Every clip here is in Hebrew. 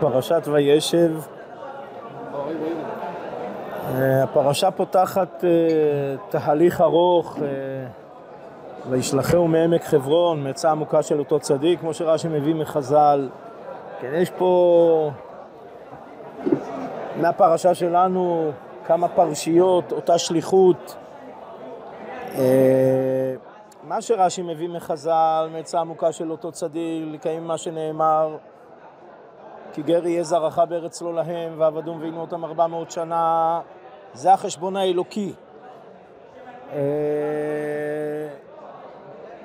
פרשת וישב. אה, הפרשה פותחת אה, תהליך ארוך, אה, וישלחהו מעמק חברון, מעצה עמוקה של אותו צדיק, כמו שרש"י מביא מחז"ל. כן, יש פה מהפרשה שלנו כמה פרשיות, אותה שליחות. מה שרש"י מביא מחז"ל, מעצה עמוקה של אותו צדיק, לקיים מה שנאמר, כי גר יהיה זרעך בארץ לא להם, ועבדום ועינו אותם ארבע מאות שנה, זה החשבון האלוקי. אה,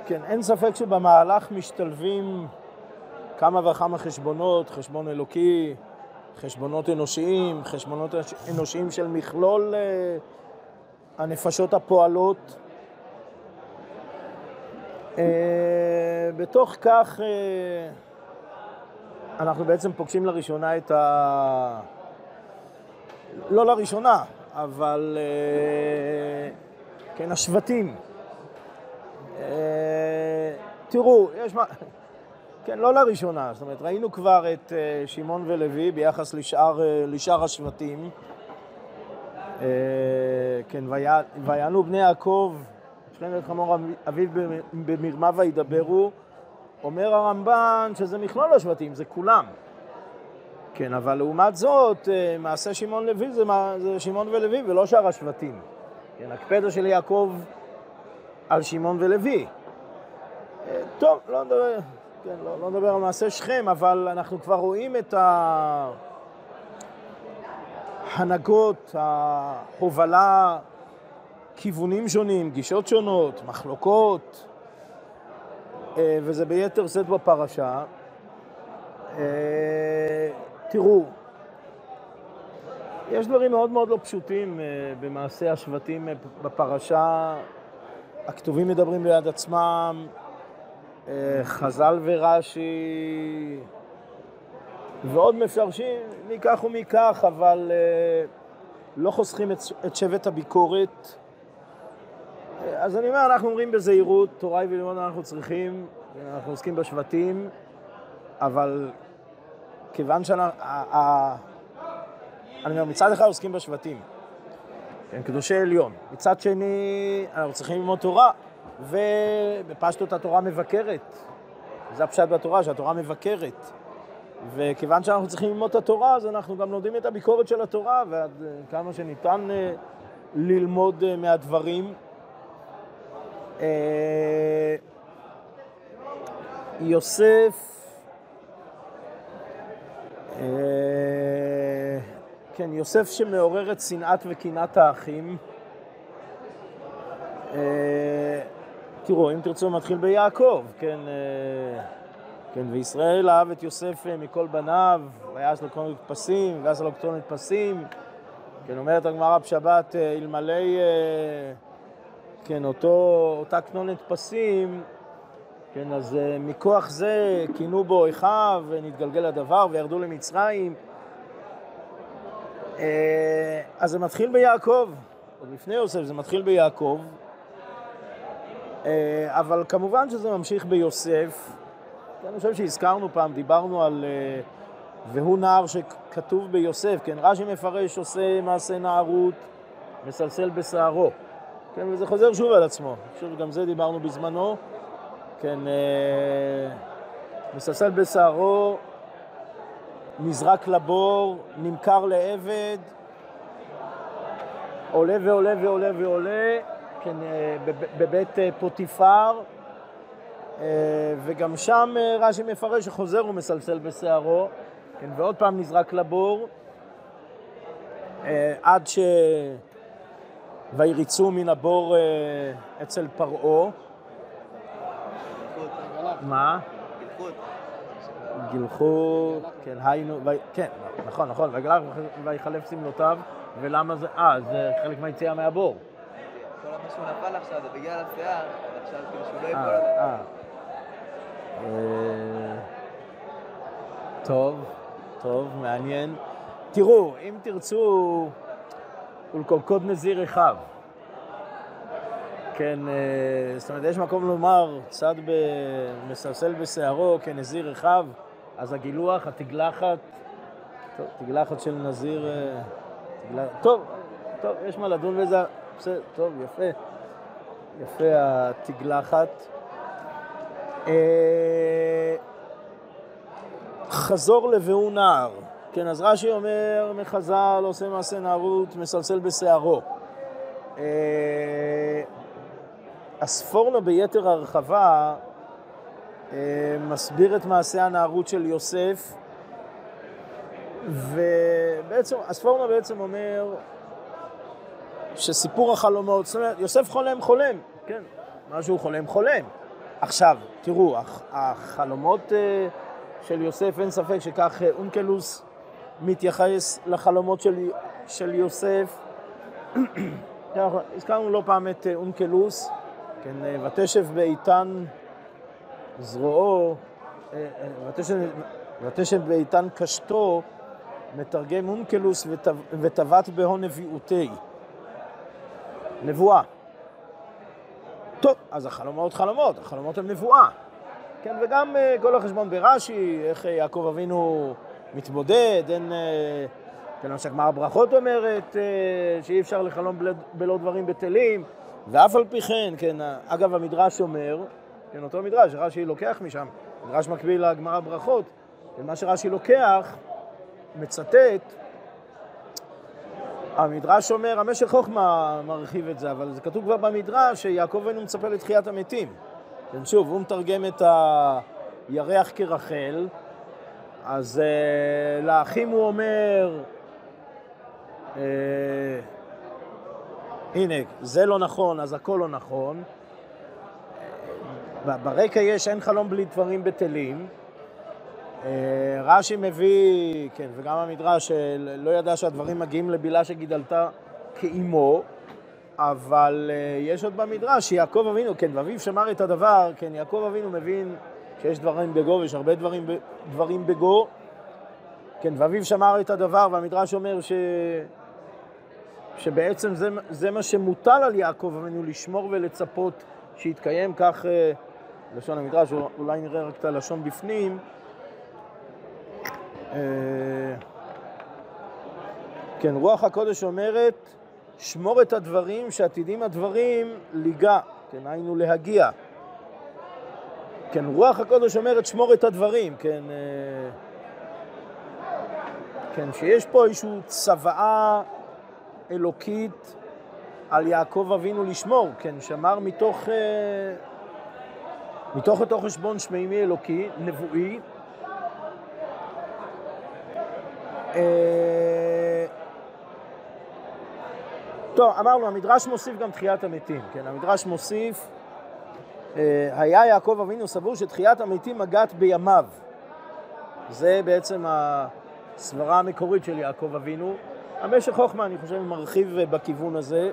כן, אין ספק שבמהלך משתלבים כמה וכמה חשבונות, חשבון אלוקי, חשבונות אנושיים, חשבונות אנושיים של מכלול אה, הנפשות הפועלות. אה, בתוך כך אנחנו בעצם פוגשים לראשונה את ה... לא לראשונה, אבל אה, כן, השבטים. אה, תראו, יש מה... כן, לא לראשונה, זאת אומרת, ראינו כבר את אה, שמעון ולוי ביחס לשאר, לשאר השבטים. כן, ויענו בני יעקב, שלם את חמור אביו במרמה וידברו. אומר הרמב"ן שזה מכלול השבטים, זה כולם. כן, אבל לעומת זאת, אה, מעשה שמעון לוי זה, זה שמעון ולוי ולא שאר השבטים. כן, הקפדה של יעקב על שמעון ולוי. אה, טוב, לא נדבר, כן, לא, לא נדבר על מעשה שכם, אבל אנחנו כבר רואים את ההנהגות, ההובלה, כיוונים שונים, גישות שונות, מחלוקות. אה, וזה ביתר שאת בפרשה. אה, תראו, יש דברים מאוד מאוד לא פשוטים אה, במעשה השבטים בפרשה. הכתובים מדברים ביד עצמם, חז"ל ורש"י ועוד מפרשים מכך ומכך, אבל לא חוסכים את שבט הביקורת. אז אני אומר, אנחנו אומרים בזהירות, תורה היא אנחנו צריכים, אנחנו עוסקים בשבטים, אבל כיוון שאנחנו... אני אומר, מצד אחד עוסקים בשבטים, כן, קדושי עליון. מצד שני, אנחנו צריכים ללמוד תורה, ובפשטות התורה מבקרת. זה הפשט בתורה, שהתורה מבקרת. וכיוון שאנחנו צריכים ללמוד את התורה, אז אנחנו גם לומדים את הביקורת של התורה, ועד כמה שניתן אה, ללמוד אה, מהדברים. אה, יוסף, אה, כן, יוסף שמעורר את שנאת וקנאת האחים. אה, תראו, אם תרצו, מתחיל ביעקב, כן, כן, וישראל אהב את יוסף מכל בניו, ויעש לו כל נתפסים, ויעש לו כל נתפסים. כן, אומרת הגמרא בשבת, אלמלא... כן, אותו, אותה קנונת פסים, כן, אז uh, מכוח זה כינו בו אחיו ונתגלגל הדבר וירדו למצרים. Uh, אז זה מתחיל ביעקב, עוד לפני יוסף זה מתחיל ביעקב, uh, אבל כמובן שזה ממשיך ביוסף. כן, אני חושב שהזכרנו פעם, דיברנו על והוא נער שכתוב ביוסף, כן, רש"י מפרש עושה מעשה נערות, מסלסל בשערו. כן, וזה חוזר שוב על עצמו. אני שגם זה דיברנו בזמנו. כן, אה, מסלסל בשערו, נזרק לבור, נמכר לעבד, עולה ועולה ועולה ועולה, כן, אה, בבית אה, פוטיפר, וגם שם רש"י מפרש שחוזר ומסלסל בשערו, כן, ועוד פעם נזרק לבור, עד ש... ויריצו מן הבור אה, אצל פרעה. מה? גילחו, כן, היינו, כן, נכון, נכון, וגלח ויחלף סמלותיו, ולמה זה, אה, זה חלק מהיציאה מהבור. כל מה שהוא נפל עכשיו זה בגלל השיער, עכשיו כאילו שהוא לא אה, אה. טוב, טוב, מעניין. תראו, אם תרצו... ולקודקוד נזיר אחיו. כן, אה, זאת אומרת, יש מקום לומר, צד מסלסל בשערו כנזיר אחיו, אז הגילוח, התגלחת, טוב, תגלחת של נזיר... אה, תגלחת... טוב, טוב, יש מה לדון בזה. בסדר, טוב, יפה. יפה התגלחת. אה, חזור לבאו נער. כן, אז רש"י אומר, מחז"ל עושה מעשה נערות, מסלסל בשערו. אה, הספורנו ביתר הרחבה אה, מסביר את מעשה הנערות של יוסף, ובעצם, הספורנו בעצם אומר שסיפור החלומות, זאת אומרת, יוסף חולם חולם, כן, מה שהוא חולם חולם. עכשיו, תראו, החלומות אה, של יוסף, אין ספק שכך אונקלוס מתייחס לחלומות של, של יוסף. הזכרנו לא פעם את אונקלוס, כן, ותשב באיתן זרועו, אה, אה, ותשב באיתן קשתו, מתרגם אונקלוס וטבעת בהון נביאותי. נבואה. טוב, אז החלומות חלומות, החלומות הם נבואה. כן, וגם אה, כל החשבון ברש"י, איך יעקב אבינו מתמודד, אין... כן, מה שהגמרא ברכות אומרת, שאי אפשר לחלום בלא דברים בטלים. ואף על פי כן, כן, אגב המדרש אומר, כן, אותו מדרש, רש"י לוקח משם, מדרש מקביל לגמרא ברכות, כן, מה שרש"י לוקח, מצטט, המדרש אומר, המשך חוכמה מרחיב את זה, אבל זה כתוב כבר במדרש שיעקב אבינו מצפה לתחיית המתים. כן, שוב, הוא מתרגם את הירח כרחל, אז uh, לאחים הוא אומר, uh, הנה, זה לא נכון, אז הכל לא נכון. ברקע יש אין חלום בלי דברים בטלים. אה, רש"י מביא, כן, וגם המדרש, אה, לא ידע שהדברים מגיעים לבילה שגידלתה כאימו, אבל אה, יש עוד במדרש שיעקב אבינו, כן, ואביו שמר את הדבר, כן, יעקב אבינו מבין שיש דברים בגו ויש הרבה דברים, דברים בגו, כן, ואביו שמר את הדבר, והמדרש אומר ש... שבעצם זה, זה מה שמוטל על יעקב אבינו לשמור ולצפות שיתקיים כך, אה, לשון המדרש, אולי נראה רק את הלשון בפנים. אה, כן, רוח הקודש אומרת, שמור את הדברים שעתידים הדברים ליגע, כן, היינו להגיע. כן, רוח הקודש אומרת, שמור את הדברים, כן, אה, כן, שיש פה איזושהי צוואה אלוקית על יעקב אבינו לשמור, כן, שמר מתוך, אה, מתוך אותו חשבון שמימי אלוקי, נבואי. אה, טוב, אמרנו, המדרש מוסיף גם תחיית המתים, כן, המדרש מוסיף, היה יעקב אבינו סבור שתחיית המתים מגעת בימיו. זה בעצם הסברה המקורית של יעקב אבינו. המשך חוכמה, אני חושב, מרחיב בכיוון הזה. לא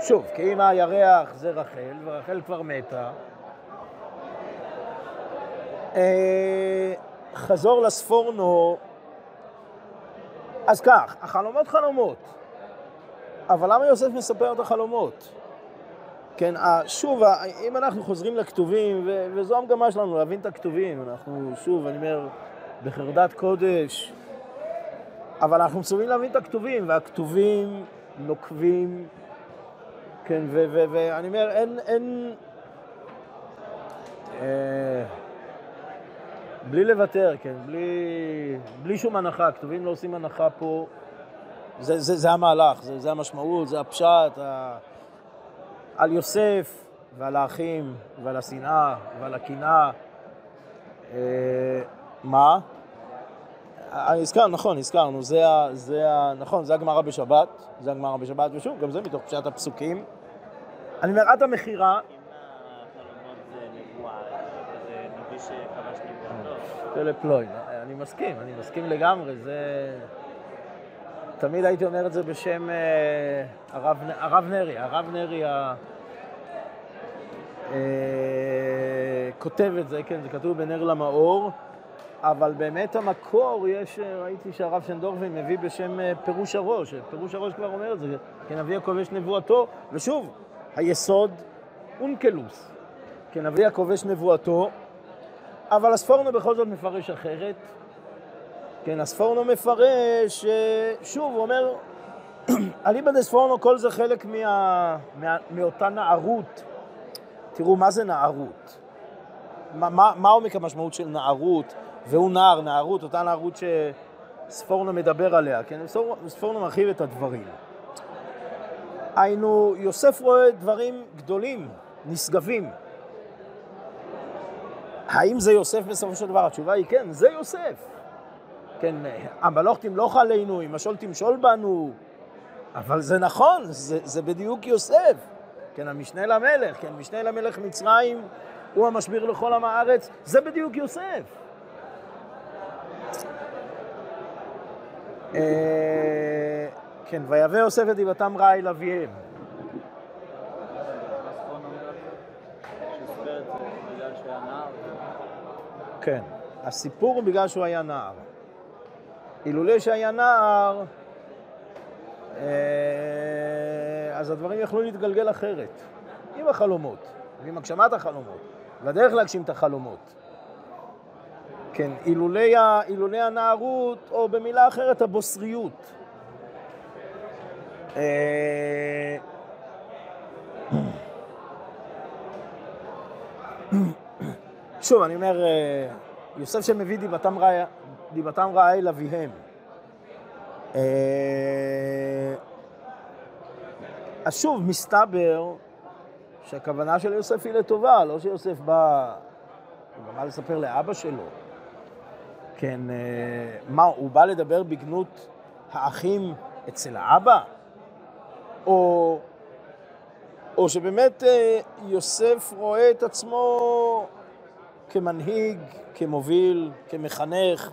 שוב, כי אם הירח זה רחל, ורחל כבר מתה. אה, חזור לספורנו, אז כך, החלומות חלומות, אבל למה יוסף מספר את החלומות? כן, שוב, אם אנחנו חוזרים לכתובים, וזו המגמה שלנו, להבין את הכתובים, אנחנו, שוב, אני אומר, בחרדת קודש, אבל אנחנו מצווים להבין את הכתובים, והכתובים נוקבים, כן, ואני אומר, אין, אין, אה, בלי לוותר, כן, בלי, בלי שום הנחה, כתובים לא עושים הנחה פה, זה, זה, זה המהלך, זה, זה המשמעות, זה הפשט, ה... על יוסף ועל האחים ועל השנאה ועל הקנאה. אה, מה? אה, הזכרנו, נכון, הזכרנו, זה, זה, נכון, זה הגמרא בשבת, זה הגמרא בשבת, ושוב, גם זה מתוך פשט הפסוקים. אני אומר, עד המכירה... זה לפלוי, אני מסכים, אני מסכים לגמרי, זה... תמיד הייתי אומר את זה בשם אה, הרב, הרב נרי, הרב נרי ה... אה, כותב את זה, כן, זה כתוב בנר למאור, אבל באמת המקור, יש, ראיתי שהרב שנדורפין מביא בשם אה, פירוש הראש, פירוש הראש כבר אומר את זה, כן, אבי הכובש נבואתו, ושוב, היסוד אונקלוס, כן, אבי הכובש נבואתו, אבל הספורנו בכל זאת מפרש אחרת. כן, הספורנו מפרש, אה, שוב, הוא אומר, אליבא דספורנו כל זה חלק מה, מה, מאותה נערות. תראו, מה זה נערות? מה, מה, מה עומק המשמעות של נערות? והוא נער, נערות, אותה נערות שספורנו מדבר עליה, כן? ספורנו מרחיב את הדברים. היינו, יוסף רואה דברים גדולים, נשגבים. האם זה יוסף בסופו של דבר? התשובה היא כן, זה יוסף. כן, המלוך תמלוך עלינו, אם השול תמשול בנו, אבל זה נכון, זה, זה בדיוק יוסף. כן, המשנה למלך, כן, משנה למלך מצרים, הוא המשביר לכל עם הארץ, זה בדיוק יוסף. אה, כן, ויבא יוסף את דיבתם רעה אל אביהם. כן, הסיפור הוא בגלל שהוא היה נער. אילולא שהיה נער, אה, אז הדברים יכלו להתגלגל אחרת, עם החלומות, ועם הגשמת החלומות, והדרך להגשים את החלומות. כן, אילולי הנערות, או במילה אחרת, הבוסריות. אה, שוב, אני אומר, אה, יוסף שמביא דיבתם רעה, דיבתם רעה אל אביהם. אה, אז שוב, מסתבר שהכוונה של יוסף היא לטובה, לא שיוסף בא, הוא בא לספר לאבא שלו. כן, מה, הוא בא לדבר בגנות האחים אצל האבא? או, או שבאמת אה, יוסף רואה את עצמו כמנהיג, כמוביל, כמחנך.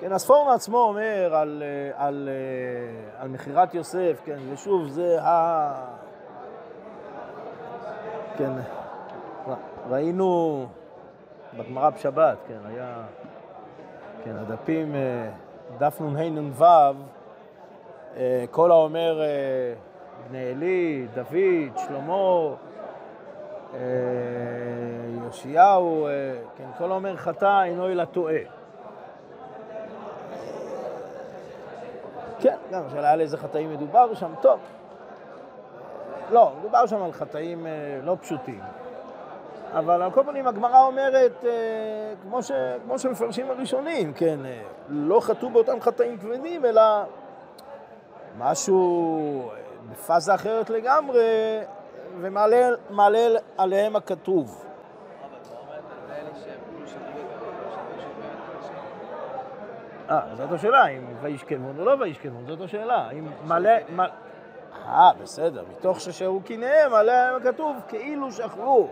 כן, הספורנו עצמו אומר על, אה, על, אה, על מכירת יוסף, כן, ושוב, זה ה... כן, ראינו בגמרא בשבת, כן, היה, כן, הדפים, דף נ"ה נ"ו, אה, כל האומר אה, בני עלי, דוד, שלמה, אה, יאשיהו, כן, כל האומר חטא אינו אלא טועה. כן, גם השאלה על איזה חטאים מדובר שם, טוב. לא, מדובר שם על חטאים לא פשוטים. אבל על כל פנים הגמרא אומרת, כמו, ש, כמו שמפרשים הראשונים, כן, לא חטאו באותם חטאים כבדים, אלא משהו בפאזה אחרת לגמרי, ומעלה עליהם הכתוב. אה, זאת השאלה, אם וישכבון או לא וישכבון, זאת השאלה. אם מלא... אה, בסדר, מתוך ששהו קינאיהם, עליהם הכתוב כאילו שכבו.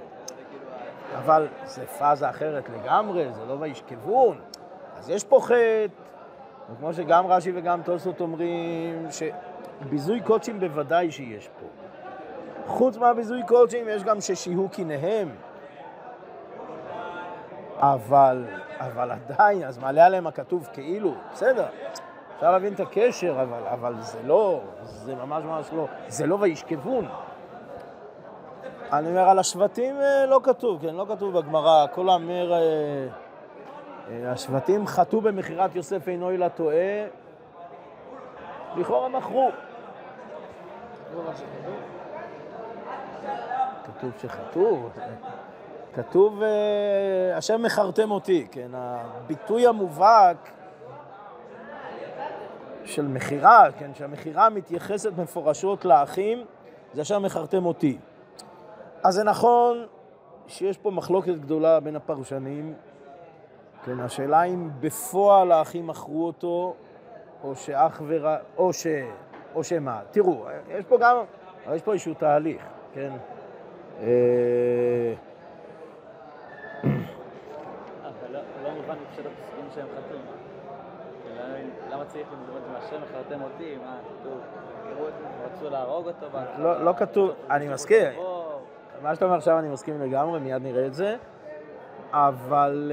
אבל זה פאזה אחרת לגמרי, זה לא וישכבון. אז יש פה חטא, וכמו שגם רש"י וגם תוספות אומרים, שביזוי קודשים בוודאי שיש פה. חוץ מהביזוי קודשים יש גם ששיהו קיניהם. אבל, אבל עדיין, אז מעלה עליהם הכתוב כאילו, בסדר, אפשר להבין את הקשר, אבל, אבל זה לא, זה ממש ממש לא, זה לא וישכבון. אני אומר, על השבטים אה, לא כתוב, כן, לא כתוב בגמרא, כל האמר... אה, אה, השבטים חטאו במכירת יוסף אינו אלא טועה, לכאורה מכרו. כתוב שחטאו, כתוב אה, אשר מכרתם אותי, כן, הביטוי המובהק של מכירה, כן, שהמכירה מתייחסת מפורשות לאחים, זה אשר מכרתם אותי. אז זה נכון שיש פה מחלוקת גדולה בין הפרשנים, כן, השאלה אם בפועל האחים מכרו אותו, או שאח ורע, או ש... או שמה. תראו, יש פה גם, יש פה איזשהו תהליך, כן? אבל לא, לא מובן מבחינת שהם חתום. למה צריך לדבר עם השם מכרתם אותי? מה, כתוב, רצו להרוג אותו? לא, לא כתוב, אני מסכים. מה שאתה אומר עכשיו אני מסכים לגמרי, מיד נראה את זה. אבל...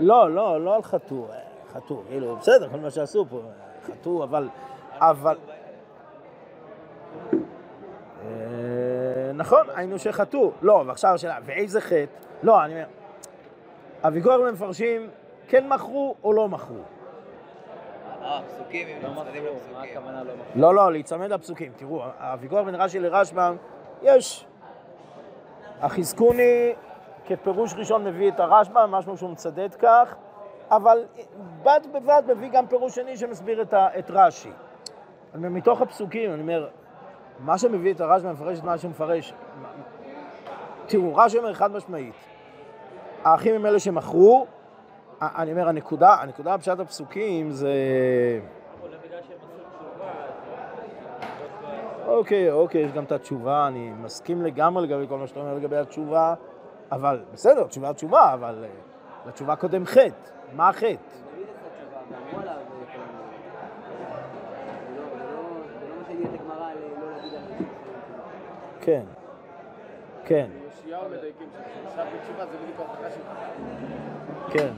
לא, לא, לא על חתור, חתור, כאילו, בסדר, כל מה שעשו פה, חתור, אבל, אבל... אה, נכון, היינו שחטאו. לא, ועכשיו השאלה, ואיזה חטא? לא, אני אומר, הוויכוח למפרשים, כן מכרו או לא מכרו? אה, פסוקים, אם לא נצמדים מכרו, מה לפסוקים. הכוונה לא מכרו? לא, לא, להיצמד לפסוקים. תראו, הוויכוח בין רש"י לרשב"ם, יש. החזקוני כפירוש ראשון מביא את הרשב"ם, משהו שהוא מצדד כך, אבל בד בבד מביא גם פירוש שני שמסביר את, ה- את רש"י. אני אומר, מתוך הפסוקים, אני אומר, מה שמביא את הרשב"ם מפרש את מה שמפרש. תראו, רש"י אומר חד משמעית, האחים הם אלה שמכרו, אני אומר, הנקודה, הנקודה בפשט הפסוקים זה... אוקיי, אוקיי, יש גם את התשובה, אני מסכים לגמרי לגבי כל מה שאתה אומר לגבי התשובה, אבל בסדר, תשובה תשובה, אבל אה, לתשובה קודם חטא. מה החטא? זה לא- לא- לא מישהו. כן, כן, כן.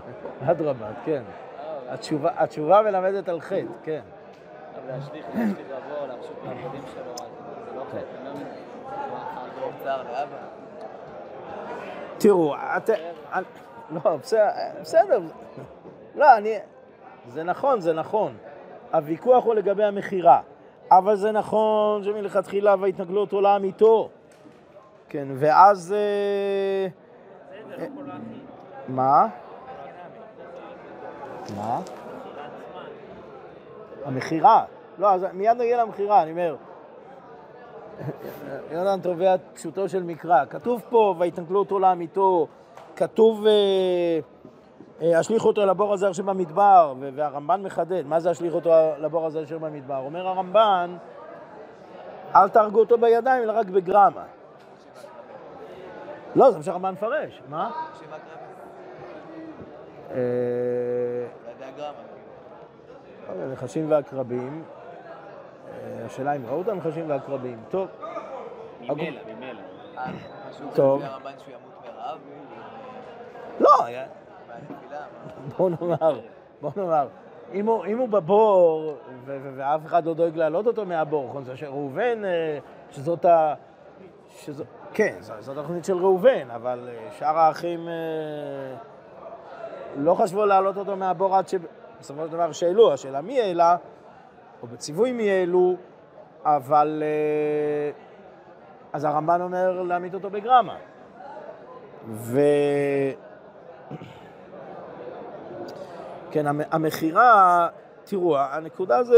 אדרבה, כן. התשובה, התשובה מלמדת על חטא, כן. אבל להשליך, להשליך לבוא, להמשיך לעבודים שלו, זה לא חטא, אני לא מבין. צער לאבא. תראו, את... אני- לא, בסדר, בסדר. לא, אני... זה נכון, זה נכון. הוויכוח הוא לגבי המכירה. אבל זה נכון שמלכתחילה וההתנגלות עולה אמיתו. כן, ואז... אה, אה, מה? מה? המכירה. לא, אז מיד נגיע למכירה, אני אומר. יונתן תובע פשוטו של מקרא. כתוב פה, והתנכלות עולה אמיתו, כתוב, אה, אה, השליך אותו לבור הזה אשר במדבר, והרמב"ן מחדד, מה זה השליך אותו לבור הזה אשר במדבר? אומר הרמב"ן, אל תהרגו אותו בידיים, אלא רק בגרמה. לא, זה מה שהרמב"ן מפרש, מה? אה. אוקיי, הנחשים והעקרבים. אה, השאלה אם ראו את הנחשים והעקרבים. טוב, ממילא, ממילא. אה, טוב. לפי הרמב"ן שהוא ימות מרעב? לא? בוא נאמר, בוא נאמר, אם הוא, אם הוא בבור ואף אחד לא דואג להעלות אותו מהבור, נכון, זה של ראובן, אה, שזאת. שזו, כן, זו- זאת התוכנית של ראובן, אבל אה, שאר האחים אה, לא חשבו להעלות אותו מהבור עד שבסופו של דבר שהעלו, השאלה מי העלה, או בציווי מי העלו, אבל... אה, אז הרמב"ן אומר להעמיד אותו בגרמה. ו... כן, המ- המכירה, תראו, הנקודה זה...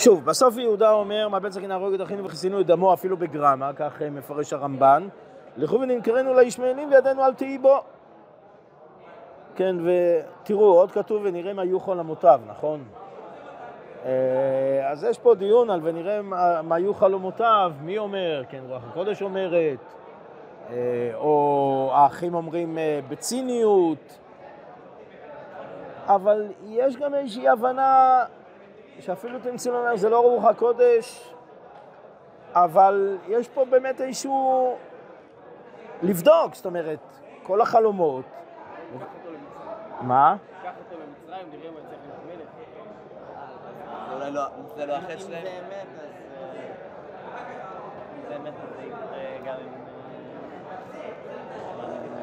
שוב, בסוף יהודה אומר, מה בן סכין הרוג את אחינו וכיסינו את דמו אפילו בגרמה, כך אה, מפרש הרמב"ן. לכו ונמכרנו לישמעאלים וידינו אל תהי בו. כן, ותראו, עוד כתוב ונראה מה יוכל למוטב, נכון? אה, אז יש פה דיון על ונראה מה- מה יוכל למוטב, מי אומר, כן, רוח הקודש אומרת, אה, או האחים אומרים בציניות, אבל יש גם איזושהי הבנה שאפילו תמצאו אומר, זה לא רוח הקודש, אבל יש פה באמת איזשהו... לבדוק, זאת אומרת, כל החלומות. מה? קח אותו למצרים, נראה מה מלך. זה אולי לא, זה לא החטא שלהם? אם זה אמת, אז... אה, אם זה אמת, אז זה יקרה גם אם...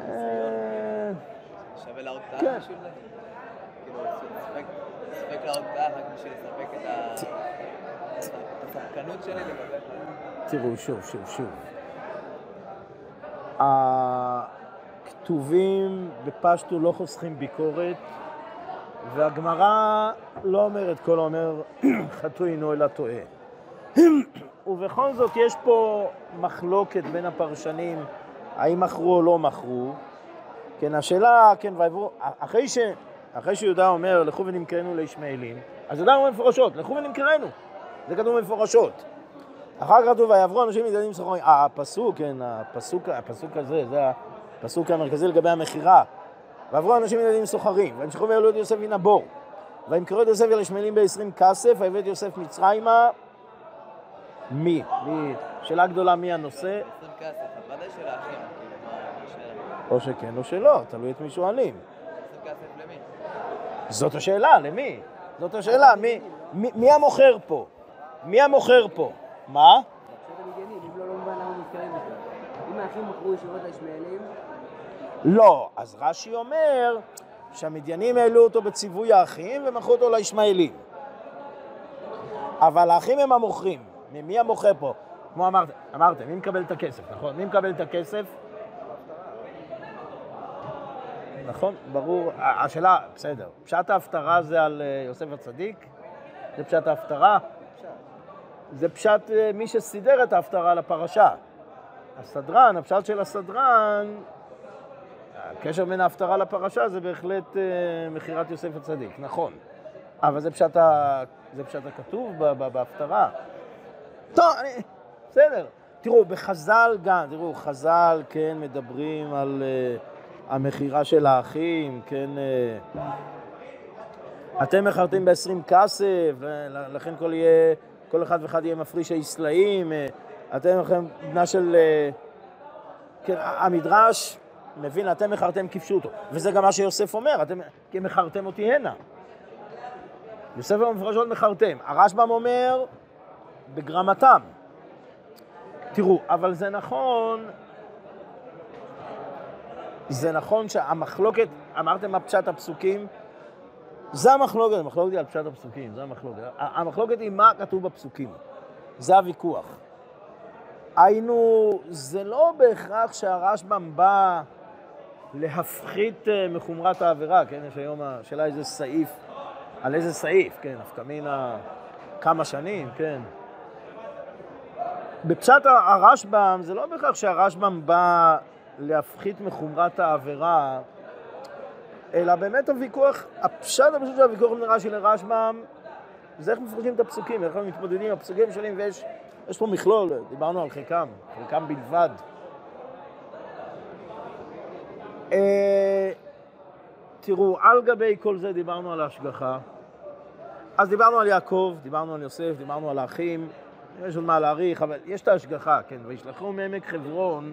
אה, אה, שווה להרוג את כן. בשביל זה? כאילו, לספק את שלי. תראו, שוב, שוב, שוב. הכתובים בפשטו לא חוסכים ביקורת, והגמרא לא אומרת כל האומר חטאו אינו אלא טועה. ובכל זאת יש פה מחלוקת בין הפרשנים, האם מכרו או לא מכרו. כן, השאלה, כן, ויעברו, אחרי, ש, אחרי שיהודה אומר, לכו ונמכרנו לישמעאלים, אז יהודה אומר מפורשות, לכו ונמכרנו. זה כתוב מפורשות. אחר כך כתוב, ויעברו אנשים מגדלים סחורים. אה, הפסוק, כן, הפסוק, הפסוק הזה, זה הפסוק המרכזי לגבי המכירה. ועברו אנשים מגדלים סוחרים, והמשכו ויעלו את יוסף מן הבור. וימכרו את יוסף אל השמנים בעשרים כסף, ויבא את יוסף מצרימה. מי? מי? שאלה גדולה מי הנושא, 20 כסף, אז ודאי של האחים, כאילו? או שכן או שלא, תלוי את מי שואלים. זאת השאלה, למי? זאת השאלה, מי, מי, מי המוכר פה? מי המוכר פה? מה? לא, אז רש"י אומר שהמדיינים העלו אותו בציווי האחים ומכרו אותו לישמעאלים. אבל האחים הם המוכרים, ממי המוכר פה? כמו אמרת, אמרתם, מי מקבל את הכסף, נכון? מי מקבל את הכסף? נכון, ברור. השאלה, בסדר, פשט ההפטרה זה על אה, יוסף הצדיק? זה פשט ההפטרה? זה פשט אה, מי שסידר את ההפטרה לפרשה. הסדרן, הפשט של הסדרן, הקשר בין ההפטרה לפרשה זה בהחלט אה, מכירת יוסף הצדיק, נכון. אבל זה פשט, ה... זה פשט הכתוב בהפטרה. טוב, אני... בסדר. תראו, בחז"ל גם, תראו, חז"ל, כן, מדברים על uh, המכירה של האחים, כן, uh, אתם מכרתם ב-20 כסף, לכן כל, יהיה, כל אחד ואחד יהיה מפריש היסלעים, uh, אתם לכם בנה של... Uh, כן, המדרש מבין, אתם מכרתם כפשוטו, וזה גם מה שיוסף אומר, אתם כי מכרתם אותי הנה. יוסף אומר מפרשות מכרתם. הרשב"ם אומר, בגרמתם. תראו, אבל זה נכון, זה נכון שהמחלוקת, אמרתם מה פשט הפסוקים? זה המחלוקת, המחלוקת היא על פשט הפסוקים, זה המחלוקת. המחלוקת היא מה כתוב בפסוקים. זה הוויכוח. היינו, זה לא בהכרח שהרשב"ם בא להפחית אה, מחומרת העבירה, כן? יש היום השאלה איזה סעיף, על איזה סעיף, כן? נפקא מינה כמה שנים, כן? בפשט הרשב"ם, זה לא בהכרח שהרשב"ם בא להפחית מחומרת העבירה, אלא באמת הוויכוח, הפשט הפשוט של הוויכוח בין רש"י לרשב"ם, זה איך מפרשים את הפסוקים, איך הם מתמודדים עם הפסוקים שלהם, ויש יש פה מכלול, דיברנו על חלקם, חלקם בלבד. אה, תראו, על גבי כל זה דיברנו על ההשגחה. אז דיברנו על יעקב, דיברנו על יוסף, דיברנו על האחים, יש עוד מה להעריך, אבל יש את ההשגחה, כן, וישלחו מעמק חברון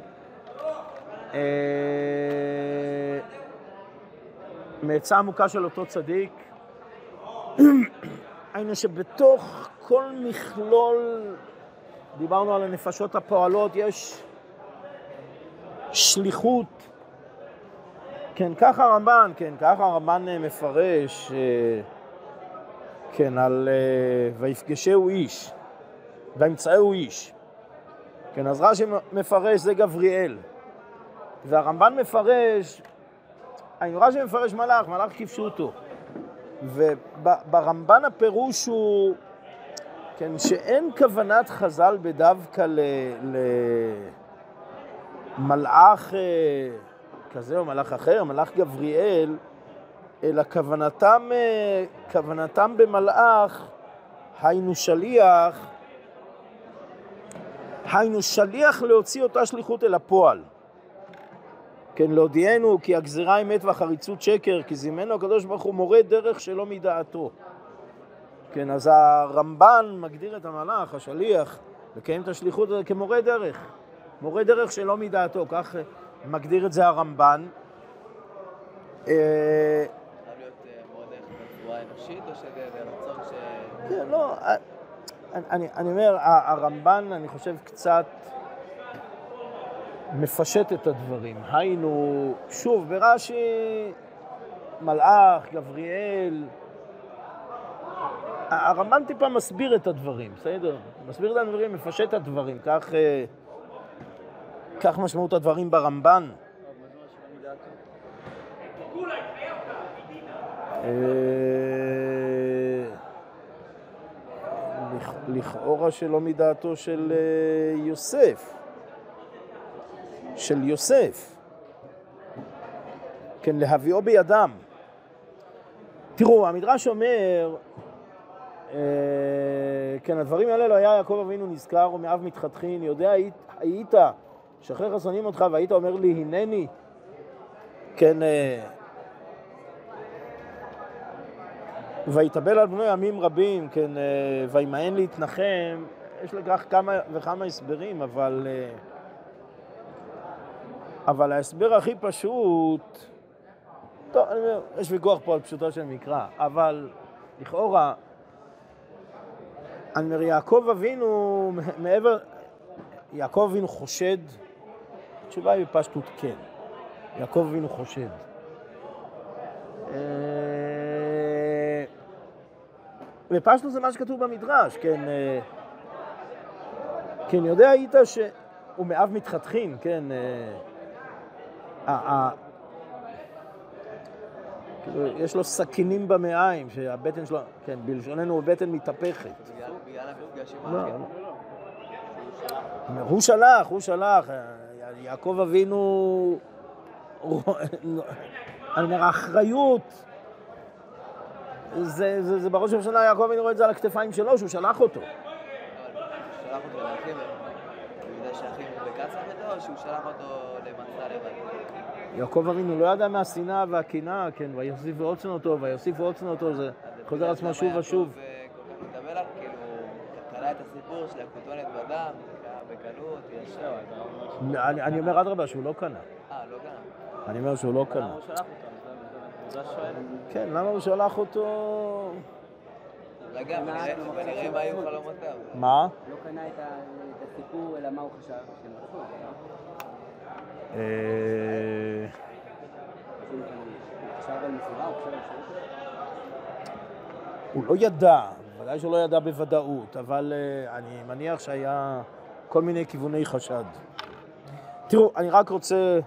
מעצה עמוקה של אותו צדיק, היינו שבתוך כל מכלול, דיברנו על הנפשות הפועלות, יש שליחות. כן, ככה הרמב"ן, כן, ככה הרמב"ן אה, מפרש, אה, כן, על אה, ויפגשהו איש, וימצאהו איש. כן, אז רש"י מפרש זה גבריאל. והרמב"ן מפרש, היינו רש"י מפרש מלאך, מלאך כפשוטו. וברמב"ן הפירוש הוא, כן, שאין כוונת חז"ל בדווקא. למלאך אה, כזה או מלאך אחר, מלאך גבריאל, אלא כוונתם, אה, כוונתם במלאך, היינו שליח, היינו שליח להוציא אותה שליחות אל הפועל. כן, להודיענו כי הגזירה אמת והחריצות שקר, כי זימנו הקדוש ברוך הוא מורה דרך שלא מדעתו. כן, אז הרמב"ן מגדיר את המלאך, השליח, לקיים את השליחות כמורה דרך. מורה דרך שלא מדעתו, כך מגדיר את זה הרמב"ן. אה, אה. כן, לא, אה, אני, אומר, הרמב"ן, אני חושב, קצת מפשט את הדברים. היינו, שוב, ברש"י, מלאך, גבריאל, הרמב"ן טיפה מסביר את הדברים, בסדר? מסביר את הדברים, מפשט את הדברים, כך, אה, כך משמעות הדברים ברמב"ן. אה, לכ- לכאורה שלא מדעתו של אה, יוסף, של יוסף, כן, להביאו בידם. תראו, המדרש אומר, אה, כן, הדברים האלה לא היה יעקב אבינו נזכר ומאב מתחתכין, יודע היית, היית שחרר שונאים אותך והיית אומר לי הנני, כן, אה, ויתאבל על בנו ימים רבים, כן, אה, וימאן להתנחם, יש לכך כמה וכמה הסברים, אבל, אה, אבל ההסבר הכי פשוט, טוב, אני אומר, יש ויכוח פה על פשוטו של מקרא, אבל לכאורה, אני אומר, יעקב אבינו, מעבר, יעקב אבינו חושד התשובה היא בפשטות כן. יעקב אבינו חושד. אה, בפשטות זה מה שכתוב במדרש, כן, אה, כן, יודע היית שהוא מאב מתחתכין, כן, אה, ה- ה- כאילו, יש לו סכינים במעיים, שהבטן שלו, כן, בלשוננו בטן מתהפכת. בגלל בגלל המפגש עם לא, האחים. לא. הוא שלח, הוא שלח. יעקב אבינו, אני אומר, האחריות, זה, זה, זה בראש ובראשונה יעקב אבינו רואה את זה על הכתפיים שלו, שהוא שלח אותו. שלח אותו לאחים, הוא יודע שהאחים בקצר או שהוא שלח אותו למסע לבד? יעקב אבינו לא ידע מהשנאה והקנאה, כן, ויוסיף ועוד שנאתו, ויוסיף ועוד שנאתו, זה חוזר עצמו שוב ושוב. עליו, כאילו, קרא את הסיפור של הכותונת בדם, בקלות, ישר. אני, אומר אדרבה, שהוא לא קנה. אה, לא קרה. אני אומר שהוא לא למה קנה. הוא שלח אותו? זה המדרש שואל. כן, למה הוא שלח אותו? ונראה מה היו חלומותיו. מה? לא קנה את הסיפור, אלא מה הוא חשב שירות. הוא לא ידע, ודאי שהוא לא ידע בוודאות, אבל אה, אני מניח שהיה כל מיני כיווני חשד. תראו, אני רק רוצה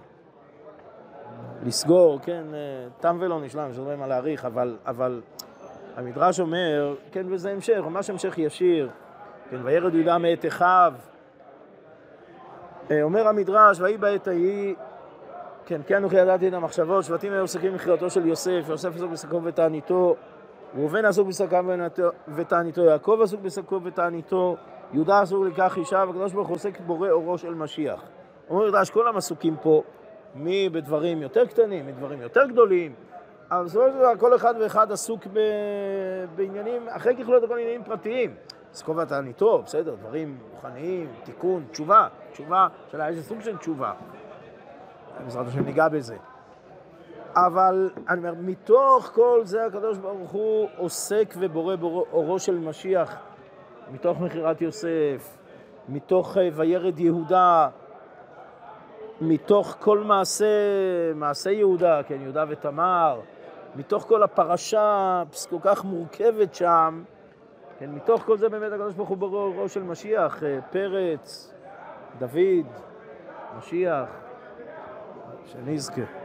לסגור, כן, אה, תם ולא נשלם, שלא יודעים מה להעריך, אבל, אבל המדרש אומר, כן, וזה המשך, ממש המשך ישיר, כן, וירד יהודה מאת אחיו. אה, אומר המדרש, ויהי בעת ההיא, כן, כן אנוכי ידעתי את המחשבות, שבטים היו עוסקים במכירתו של יוסף, יוסף עסוק בשקו ותעניתו, ראובן עסוק בשקו ותעניתו, יעקב עסוק בשקו ותעניתו, יהודה עסוק לקח אישה, והקדוש ברוך הוא עוסק בורא אורו של משיח. אומר מדרש, כולם עסוקים פה, מי בדברים יותר קטנים, מדברים יותר גדולים, אבל בסופו של דבר כל אחד ואחד עסוק ב... בעניינים, אחרי ככלות הכל עניינים פרטיים. עסקו ותעניתו, בסדר, דברים רוחניים, תיקון, תשובה, תשובה, שאלה איזה סוג של תשובה. בעזרת השם ניגע בזה. אבל אני אומר, מתוך כל זה הקדוש ברוך הוא עוסק ובורא בורא אורו של משיח, מתוך מכירת יוסף, מתוך אה, וירד יהודה, מתוך כל מעשה, מעשה יהודה, כן, יהודה ותמר, מתוך כל הפרשה כל כך מורכבת שם, כן, מתוך כל זה באמת הקדוש ברוך הוא בורא אורו של משיח, אה, פרץ, דוד, משיח, שנזכה.